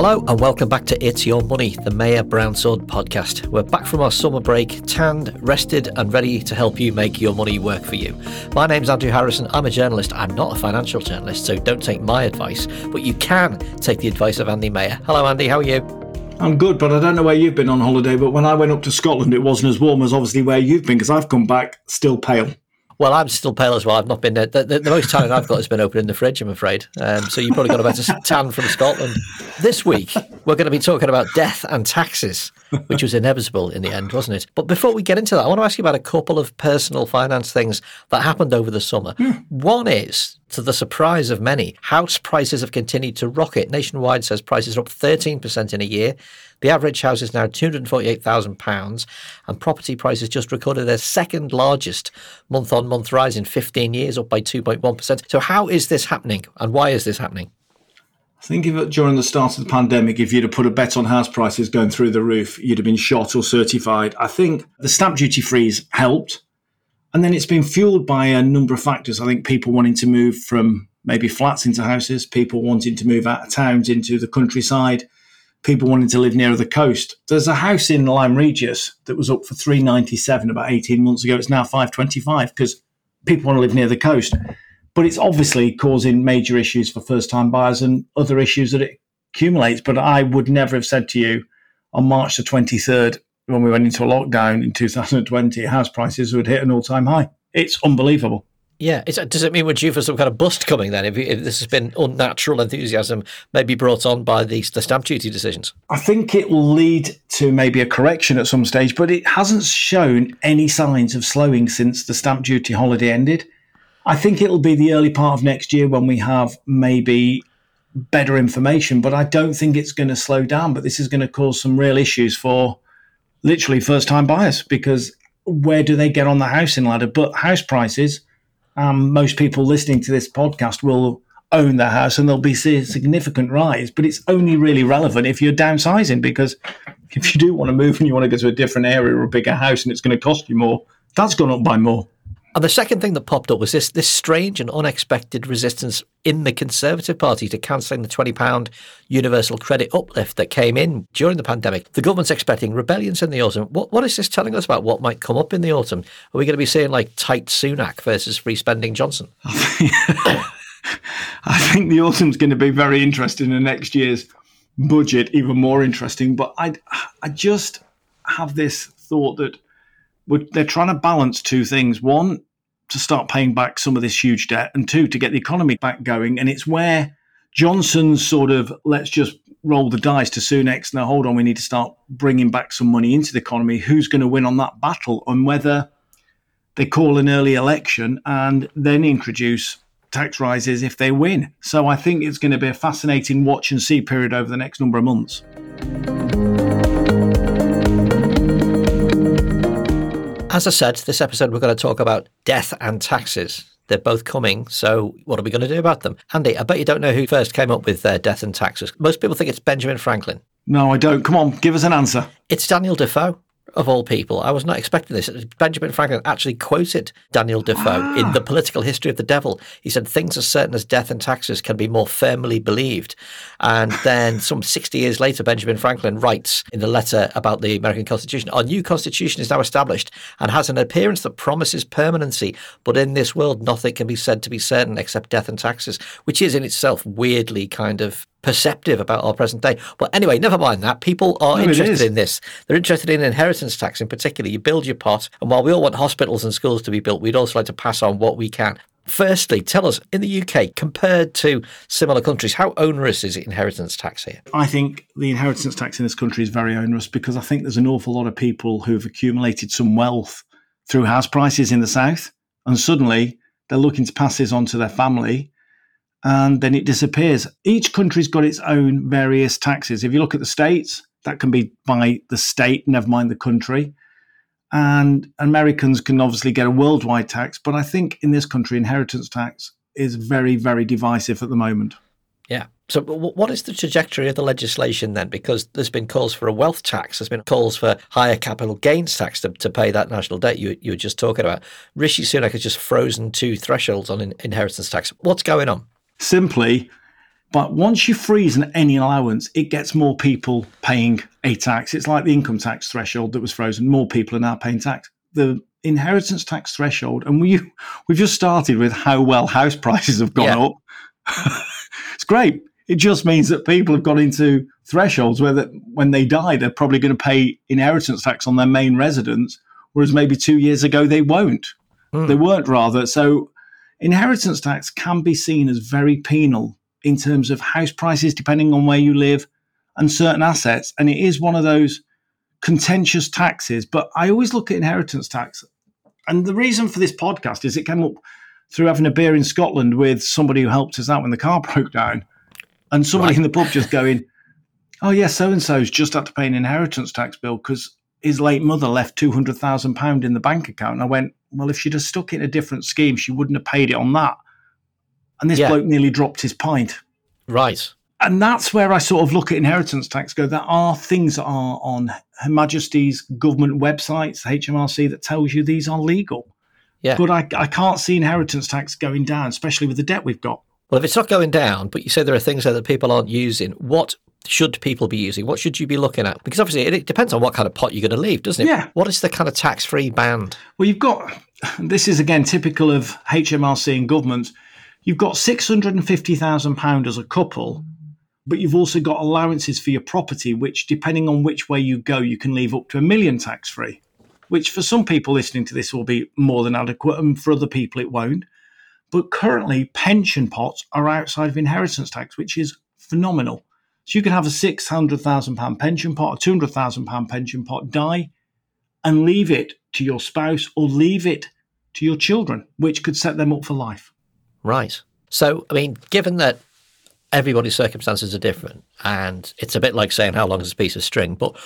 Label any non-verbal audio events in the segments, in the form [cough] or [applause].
Hello and welcome back to It's Your Money, the Maher Brownsword podcast. We're back from our summer break, tanned, rested, and ready to help you make your money work for you. My name's Andrew Harrison. I'm a journalist. I'm not a financial journalist, so don't take my advice, but you can take the advice of Andy Maher. Hello, Andy. How are you? I'm good, but I don't know where you've been on holiday. But when I went up to Scotland, it wasn't as warm as obviously where you've been because I've come back still pale. Well, I'm still pale as well. I've not been the, the, the most tan I've got has been open in the fridge, I'm afraid. Um, so you've probably got a better tan from Scotland. [laughs] This week we're going to be talking about death and taxes, which was inevitable in the end, wasn't it? But before we get into that, I want to ask you about a couple of personal finance things that happened over the summer. Mm. One is to the surprise of many, house prices have continued to rocket. Nationwide says prices are up 13% in a year. The average house is now £248,000, and property prices just recorded their second largest month on month rise in 15 years, up by 2.1%. So, how is this happening, and why is this happening? I think if during the start of the pandemic, if you'd have put a bet on house prices going through the roof, you'd have been shot or certified. I think the stamp duty freeze helped. And then it's been fueled by a number of factors. I think people wanting to move from maybe flats into houses, people wanting to move out of towns into the countryside, people wanting to live nearer the coast. There's a house in Lyme Regis that was up for 397 about 18 months ago. It's now 525 because people want to live near the coast. But it's obviously causing major issues for first time buyers and other issues that it accumulates. But I would never have said to you on March the 23rd, when we went into a lockdown in 2020, house prices would hit an all time high. It's unbelievable. Yeah, does it mean we're due for some kind of bust coming then? If, if, this has been unnatural enthusiasm, maybe brought on by the, the stamp duty decisions? I think it will lead to maybe a correction at some stage, but it hasn't shown any signs of slowing since the stamp duty holiday ended. I think it'll be the early part of next year when we have maybe better information, but I don't think it's going to slow down. But this is going to cause some real issues for literally first time buyers because where do they get on the housing ladder? But house prices, um, most people listening to this podcast will own their house and there'll be a significant rise, but it's only really relevant if you're downsizing because if you do want to move and you want to go to a different area or a bigger house and it's going to cost you more, that's gone up by more. And the second thing that popped up was this this strange and unexpected resistance in the Conservative Party to cancelling the £20 universal credit uplift that came in during the pandemic. The government's expecting rebellions in the autumn. What, what is this telling us about what might come up in the autumn? Are we going to be seeing like tight Sunak versus free spending Johnson? [laughs] I think the autumn's going to be very interesting in next year's budget, even more interesting. But I, I just have this thought that they're trying to balance two things. One, to start paying back some of this huge debt, and two, to get the economy back going. And it's where Johnson's sort of let's just roll the dice to Sunak's. Now, hold on, we need to start bringing back some money into the economy. Who's going to win on that battle? And whether they call an early election and then introduce tax rises if they win. So I think it's going to be a fascinating watch and see period over the next number of months. As I said, this episode we're going to talk about death and taxes. They're both coming, so what are we going to do about them? Andy, I bet you don't know who first came up with uh, death and taxes. Most people think it's Benjamin Franklin. No, I don't. Come on, give us an answer. It's Daniel Defoe of all people. I was not expecting this. Benjamin Franklin actually quoted Daniel Defoe ah. in The Political History of the Devil. He said, Things as certain as death and taxes can be more firmly believed. And then, some 60 years later, Benjamin Franklin writes in the letter about the American Constitution Our new Constitution is now established and has an appearance that promises permanency, but in this world, nothing can be said to be certain except death and taxes, which is in itself weirdly kind of perceptive about our present day. But anyway, never mind that. People are no, interested in this. They're interested in inheritance tax in particular. You build your pot, and while we all want hospitals and schools to be built, we'd also like to pass on what we can. Firstly, tell us in the UK, compared to similar countries, how onerous is inheritance tax here? I think the inheritance tax in this country is very onerous because I think there's an awful lot of people who've accumulated some wealth through house prices in the south, and suddenly they're looking to pass this on to their family and then it disappears. Each country's got its own various taxes. If you look at the states, that can be by the state, never mind the country. And Americans can obviously get a worldwide tax, but I think in this country, inheritance tax is very, very divisive at the moment. Yeah. So, what is the trajectory of the legislation then? Because there's been calls for a wealth tax, there's been calls for higher capital gains tax to, to pay that national debt you, you were just talking about. Rishi Sunak has just frozen two thresholds on in, inheritance tax. What's going on? Simply But once you freeze an, any allowance, it gets more people paying a tax. It's like the income tax threshold that was frozen. More people are now paying tax. The inheritance tax threshold, and we we've just started with how well house [laughs] prices have gone yeah. up. [laughs] it's great. It just means that people have got into thresholds where that when they die, they're probably going to pay inheritance tax on their main residence, whereas maybe two years ago they won't. Mm. They weren't rather. So inheritance tax can be seen as very penal in terms of house prices, depending on where you live, and certain assets. And it is one of those contentious taxes. But I always look at inheritance tax. And the reason for this podcast is it came up through having a beer in Scotland with somebody who helped us out when the car [laughs] broke down. And somebody right. in the pub just going, Oh, yeah, so and so's just had to pay an inheritance tax bill because his late mother left £200,000 in the bank account. And I went, Well, if she'd have stuck in a different scheme, she wouldn't have paid it on that. And this yeah. bloke nearly dropped his pint. Right. And that's where I sort of look at inheritance tax, go, there are things that are on Her Majesty's government websites, HMRC, that tells you these are legal. Yeah. But I, I can't see inheritance tax going down, especially with the debt we've got. Well, if it's not going down, but you say there are things there that people aren't using, what should people be using? What should you be looking at? Because obviously it, it depends on what kind of pot you're going to leave, doesn't it? Yeah. What is the kind of tax free band? Well, you've got this is again typical of HMRC and government. you've got £650,000 as a couple, but you've also got allowances for your property, which, depending on which way you go, you can leave up to a million tax free, which for some people listening to this will be more than adequate, and for other people it won't. But currently, pension pots are outside of inheritance tax, which is phenomenal. So you could have a £600,000 pension pot, a £200,000 pension pot, die and leave it to your spouse or leave it to your children, which could set them up for life. Right. So, I mean, given that everybody's circumstances are different, and it's a bit like saying how long is a piece of string, but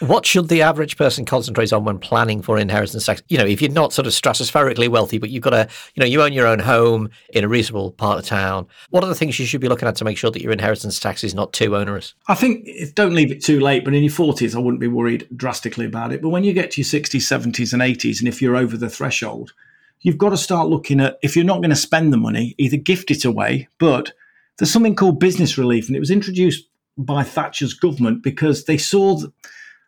what should the average person concentrate on when planning for inheritance tax? You know, if you're not sort of stratospherically wealthy, but you've got a, you know, you own your own home in a reasonable part of town, what are the things you should be looking at to make sure that your inheritance tax is not too onerous? I think don't leave it too late, but in your 40s, I wouldn't be worried drastically about it. But when you get to your 60s, 70s, and 80s, and if you're over the threshold, you've got to start looking at if you're not going to spend the money, either gift it away, but there's something called business relief, and it was introduced by Thatcher's government because they saw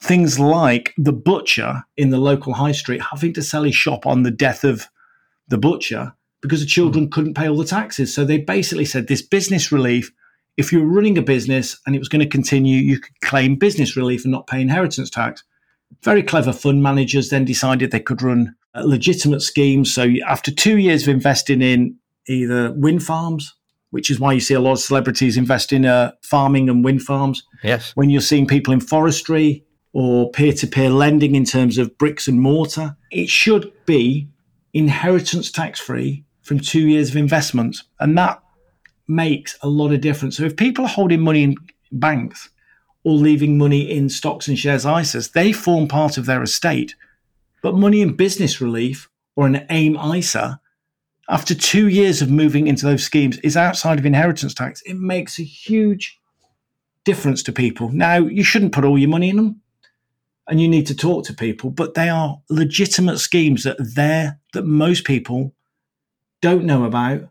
things like the butcher in the local high street having to sell his shop on the death of the butcher because the children couldn't pay all the taxes. So they basically said this business relief, if you were running a business and it was going to continue, you could claim business relief and not pay inheritance tax. Very clever fund managers then decided they could run uh, legitimate schemes. So after two years of investing in either wind farms, which is why you see a lot of celebrities invest in uh, farming and wind farms. Yes. When you're seeing people in forestry or peer to peer lending in terms of bricks and mortar, it should be inheritance tax free from two years of investment. And that makes a lot of difference. So if people are holding money in banks or leaving money in stocks and shares ISAs, they form part of their estate. But money in business relief or an AIM ISA, after two years of moving into those schemes, is outside of inheritance tax. It makes a huge difference to people. Now, you shouldn't put all your money in them and you need to talk to people, but they are legitimate schemes that are there that most people don't know about,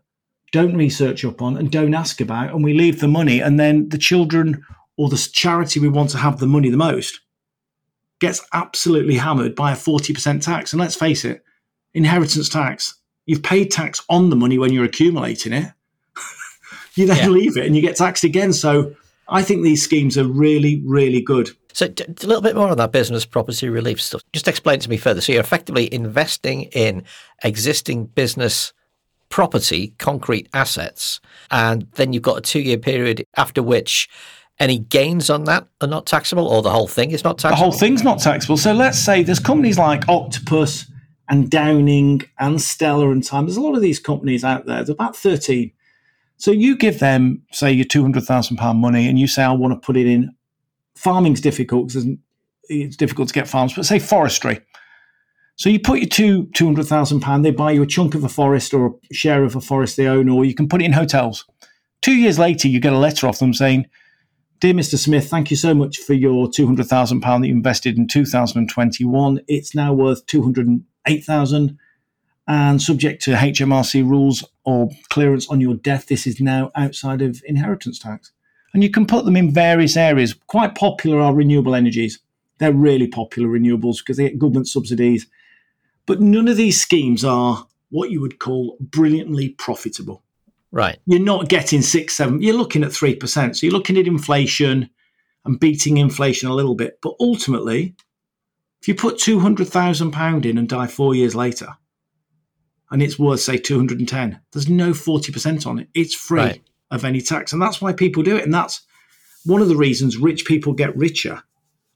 don't research up on, and don't ask about. And we leave the money, and then the children or the charity we want to have the money the most gets absolutely hammered by a 40% tax. And let's face it, inheritance tax, you've paid tax on the money when you're accumulating it. [laughs] you then yeah. leave it and you get taxed again. So I think these schemes are really, really good. So, a little bit more on that business property relief stuff. Just explain to me further. So, you're effectively investing in existing business property, concrete assets, and then you've got a two year period after which any gains on that are not taxable, or the whole thing is not taxable? The whole thing's not taxable. So let's say there's companies like Octopus and Downing and Stella and Time. There's a lot of these companies out there. There's about 13. So you give them, say, your £200,000 money and you say, I want to put it in. Farming's difficult because it's difficult to get farms, but say forestry. So you put your two two hundred thousand pound, they buy you a chunk of a forest or a share of a forest they own, or you can put it in hotels. Two years later, you get a letter off them saying, Dear Mr. Smith, thank you so much for your £200,000 that you invested in 2021. It's now worth 208000 and subject to HMRC rules or clearance on your death, this is now outside of inheritance tax. And you can put them in various areas. Quite popular are renewable energies. They're really popular renewables because they get government subsidies. But none of these schemes are what you would call brilliantly profitable. Right. You're not getting six, seven, you're looking at 3%. So you're looking at inflation and beating inflation a little bit. But ultimately, if you put £200,000 in and die four years later, and it's worth, say, 210, there's no 40% on it. It's free right. of any tax. And that's why people do it. And that's one of the reasons rich people get richer.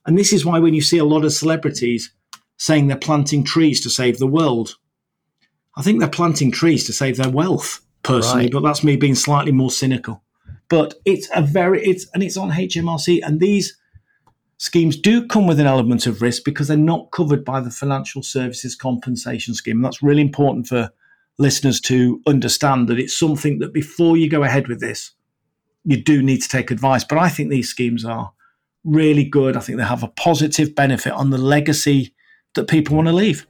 And this is why when you see a lot of celebrities saying they're planting trees to save the world, I think they're planting trees to save their wealth personally, right. but that's me being slightly more cynical. But it's a very it's and it's on HMRC, and these schemes do come with an element of risk because they're not covered by the Financial Services Compensation Scheme. And that's really important for listeners to understand that it's something that before you go ahead with this, you do need to take advice. But I think these schemes are really good. I think they have a positive benefit on the legacy that people want to leave.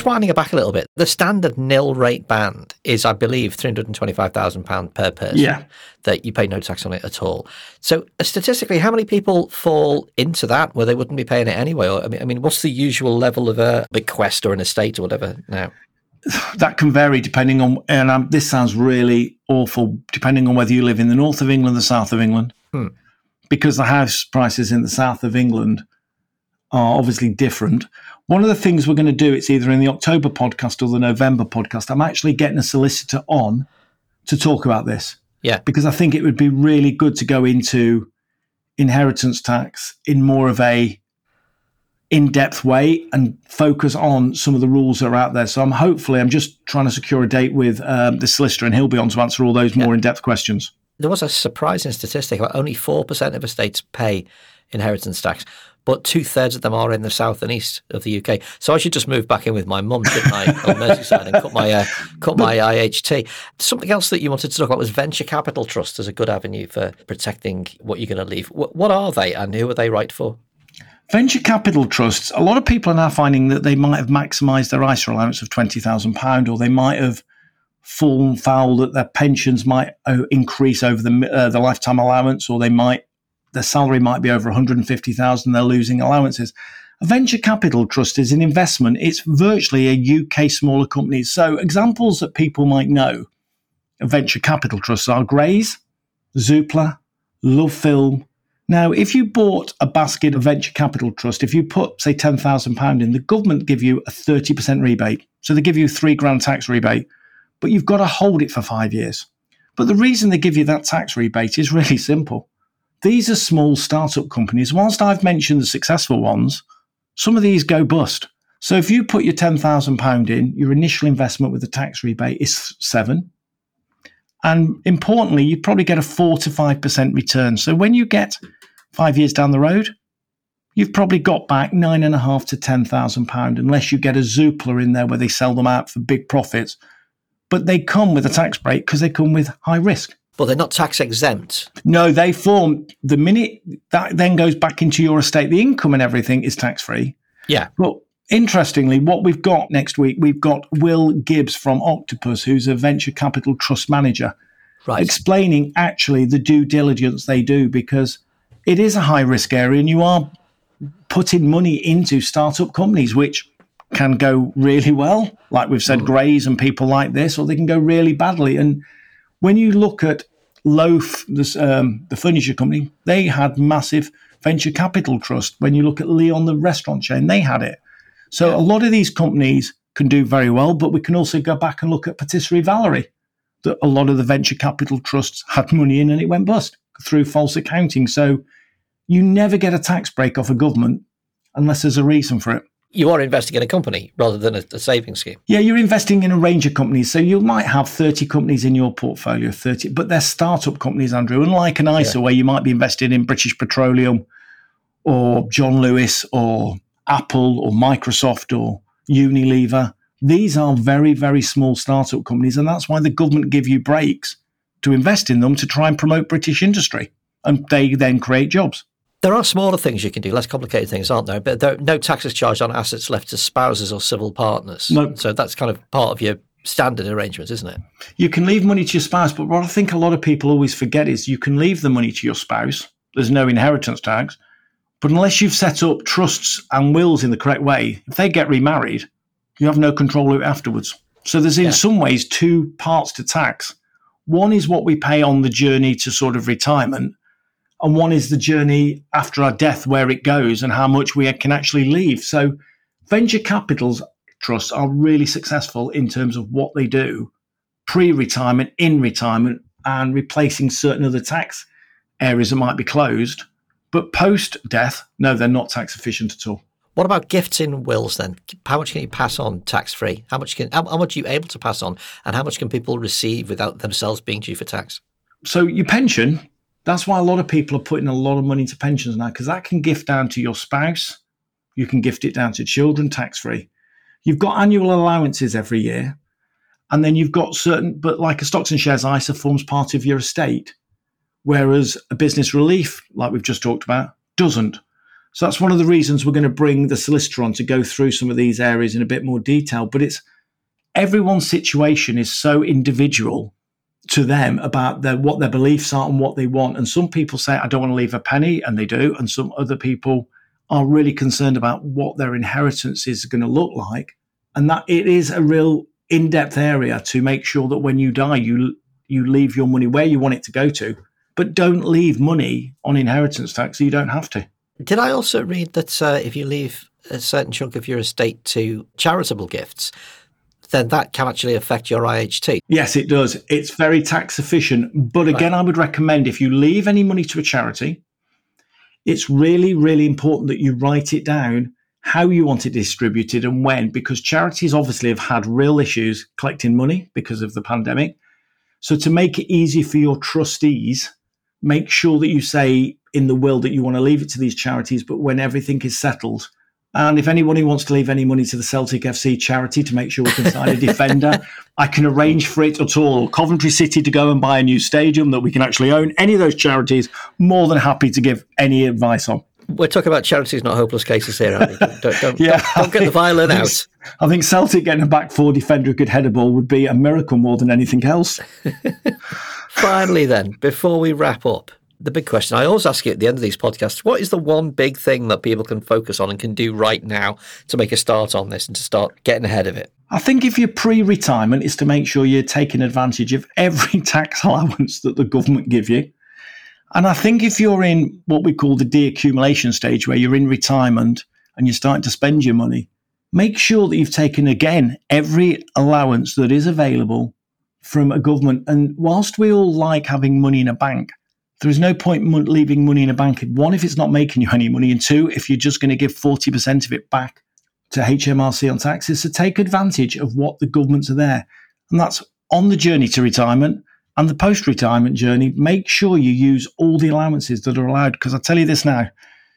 Just winding it back a little bit, the standard nil rate band is, I believe, £325,000 per person. Yeah. That you pay no tax on it at all. So, uh, statistically, how many people fall into that where they wouldn't be paying it anyway? Or, I mean, I mean what's the usual level of a bequest or an estate or whatever now? [sighs] That can vary depending on, and um, this sounds really awful, depending on whether you live in the north of England or the south of England. Hmm. Because the house prices in the south of England are obviously different. One of the things we're going to do, it's either in the October podcast or the November podcast. I'm actually getting a solicitor on to talk about this. Yeah. Because I think it would be really good to go into inheritance tax in more of a in-depth way and focus on some of the rules that are out there. So I'm hopefully I'm just trying to secure a date with um, the solicitor, and he'll be on to answer all those more in-depth questions. There was a surprising statistic about only four percent of estates pay inheritance tax but two thirds of them are in the south and east of the UK. So I should just move back in with my mum, shouldn't I, on Merseyside and cut my uh, cut my IHT. Something else that you wanted to talk about was venture capital trusts as a good avenue for protecting what you're going to leave. What are they, and who are they right for? Venture capital trusts. A lot of people are now finding that they might have maximised their ISA allowance of twenty thousand pound, or they might have fallen foul that their pensions might uh, increase over the uh, the lifetime allowance, or they might their salary might be over 150,000, they're losing allowances. A venture capital trust is an investment. It's virtually a UK smaller company. So examples that people might know of venture capital trusts are Graze, Zoopla, LoveFilm. Now, if you bought a basket of venture capital trust, if you put, say, £10,000 in, the government give you a 30% rebate. So they give you three grand tax rebate, but you've got to hold it for five years. But the reason they give you that tax rebate is really simple. These are small startup companies. Whilst I've mentioned the successful ones, some of these go bust. So if you put your £10,000 in, your initial investment with the tax rebate is seven. And importantly, you probably get a four to 5% return. So when you get five years down the road, you've probably got back nine and a half to £10,000, unless you get a Zoopla in there where they sell them out for big profits. But they come with a tax break because they come with high risk but they're not tax exempt. No, they form the minute that then goes back into your estate, the income and everything is tax free. Yeah. But interestingly, what we've got next week, we've got Will Gibbs from Octopus, who's a venture capital trust manager, right. explaining actually the due diligence they do because it is a high risk area and you are putting money into startup companies, which can go really well, like we've said, mm. Graze and people like this, or they can go really badly. And when you look at Loaf, this, um, the furniture company, they had massive venture capital trust. When you look at Leon, the restaurant chain, they had it. So yeah. a lot of these companies can do very well, but we can also go back and look at Patisserie Valerie. That a lot of the venture capital trusts had money in and it went bust through false accounting. So you never get a tax break off a government unless there's a reason for it you are investing in a company rather than a, a savings scheme. Yeah, you're investing in a range of companies. So you might have 30 companies in your portfolio, 30, but they're startup companies, Andrew. Unlike an ISA yeah. where you might be invested in British Petroleum or John Lewis or Apple or Microsoft or Unilever. These are very, very small startup companies. And that's why the government give you breaks to invest in them to try and promote British industry. And they then create jobs. There are smaller things you can do, less complicated things, aren't there? But there are no taxes charged on assets left to spouses or civil partners. No. So that's kind of part of your standard arrangements, isn't it? You can leave money to your spouse, but what I think a lot of people always forget is you can leave the money to your spouse. There's no inheritance tax. But unless you've set up trusts and wills in the correct way, if they get remarried, you have no control of it afterwards. So there's in Yeah. some ways two parts to tax. One is what we pay on the journey to sort of retirement, and one is the journey after our death, where it goes and how much we can actually leave. So venture capitals trusts are really successful in terms of what they do pre-retirement, in retirement, and replacing certain other tax areas that might be closed. But post-death, no, they're not tax efficient at all. What about gifts in wills then? How much can you pass on tax free? How much can how, how much are you able to pass on, and how much can people receive without themselves being due for tax? So your pension, that's why a lot of people are putting a lot of money into pensions now, because that can gift down to your spouse. You can gift it down to children tax free. You've got annual allowances every year. And then you've got certain, but like a stocks and shares ISA forms part of your estate, whereas a business relief, like we've just talked about, doesn't. So that's one of the reasons we're going to bring the solicitor on to go through some of these areas in a bit more detail. But it's everyone's situation is so individual to them about their, what their beliefs are and what they want. And some people say, I don't want to leave a penny, and they do. And some other people are really concerned about what their inheritance is going to look like. And that it is a real in-depth area to make sure that when you die, you you leave your money where you want it to go to, but don't leave money on inheritance tax so you don't have to. Did I also read that uh, if you leave a certain chunk of your estate to charitable gifts, then that can actually affect your IHT? Yes, it does. It's very tax efficient. But again, I would recommend if you leave any money to a charity, it's really, really important that you write it down how you want it distributed and when, because charities obviously have had real issues collecting money because of the pandemic. So to make it easy for your trustees, make sure that you say in the will that you want to leave it to these charities, but when everything is settled. And if anybody wants to leave any money to the Celtic FC charity to make sure we can sign a defender, I can arrange for it at all. Coventry City to go and buy a new stadium that we can actually own. Any of those charities, more than happy to give any advice on. We're talking about charities, not hopeless cases here. Andy. Don't, don't, don't, [laughs] Yeah, don't get the violin I think- out. [laughs] I think Celtic getting a back four defender who could head a ball would be a miracle more than anything else. [laughs] Finally, then, before we wrap up, the big question I always ask you at the end of these podcasts what is the one big thing that people can focus on and can do right now to make a start on this and to start getting ahead of it? I think if you're pre-retirement, is to make sure you're taking advantage of every [laughs] tax allowance that the government give you. And I think if you're in what we call the deaccumulation stage, where you're in retirement and you're starting to spend your money, make sure that you've taken again every allowance that is available from a government. And whilst we all like having money in a bank, there is no point leaving money in a bank. One, if it's not making you any money, and two, if you're just going to give 40% of it back to HMRC on taxes. So take advantage of what the governments are there. And that's on the journey to retirement and the post retirement journey. Make sure you use all the allowances that are allowed. Because I tell you this now,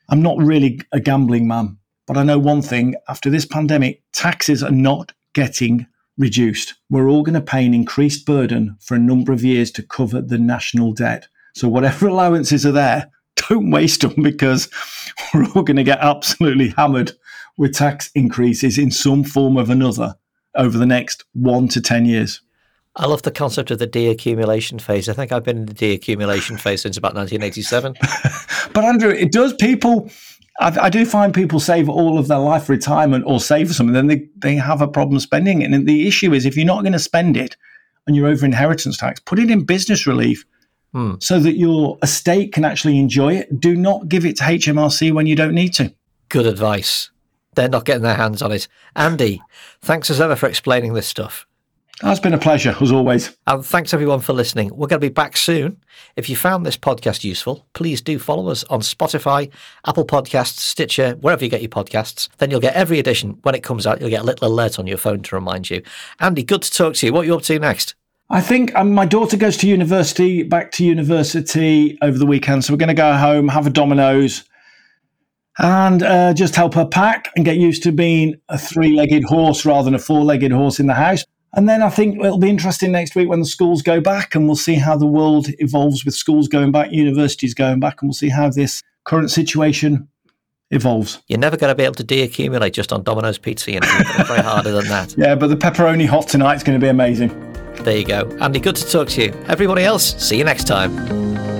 I'm not really a gambling man, but I know one thing after this pandemic, taxes are not getting reduced. We're all going to pay an increased burden for a number of years to cover the national debt. So whatever [laughs] allowances are there, don't waste them because [laughs] we're all going to get absolutely hammered with tax increases in some form of another over the next one to 10 years. I love the concept of the deaccumulation phase. I think I've been in the deaccumulation phase since about 1987. [laughs] But Andrew, it does people. I, I do find people save all of their life retirement or save for something, then they, they have a problem spending it. And the issue is if you're not going to spend it and you're over inheritance tax, put it in business relief Hmm. so that your estate can actually enjoy it. Do not give it to HMRC when you don't need to. Good advice. They're not getting their hands on it. Andy, thanks as ever for explaining this stuff. That's been a pleasure, as always. And thanks everyone for listening. We're going to be back soon. If you found this podcast useful, please do follow us on Spotify, Apple Podcasts, Stitcher, wherever you get your podcasts. Then you'll get every edition when it comes out. You'll get a little alert on your phone to remind you. Andy, good to talk to you. What are you up to next? I think um, my daughter goes to university, back to university over the weekend. So we're going to go home, have a Domino's, and uh, just help her pack and get used to being a three legged horse rather than a four legged horse in the house. And then I think it'll be interesting next week when the schools go back and we'll see how the world evolves with schools going back, universities going back, and we'll see how this current situation evolves. You're never going to be able to deaccumulate just on Domino's pizza, you know. It's very harder than that. [laughs] Yeah, but the pepperoni hot tonight is going to be amazing. There you go. Andy, good to talk to you. Everybody else, see you next time.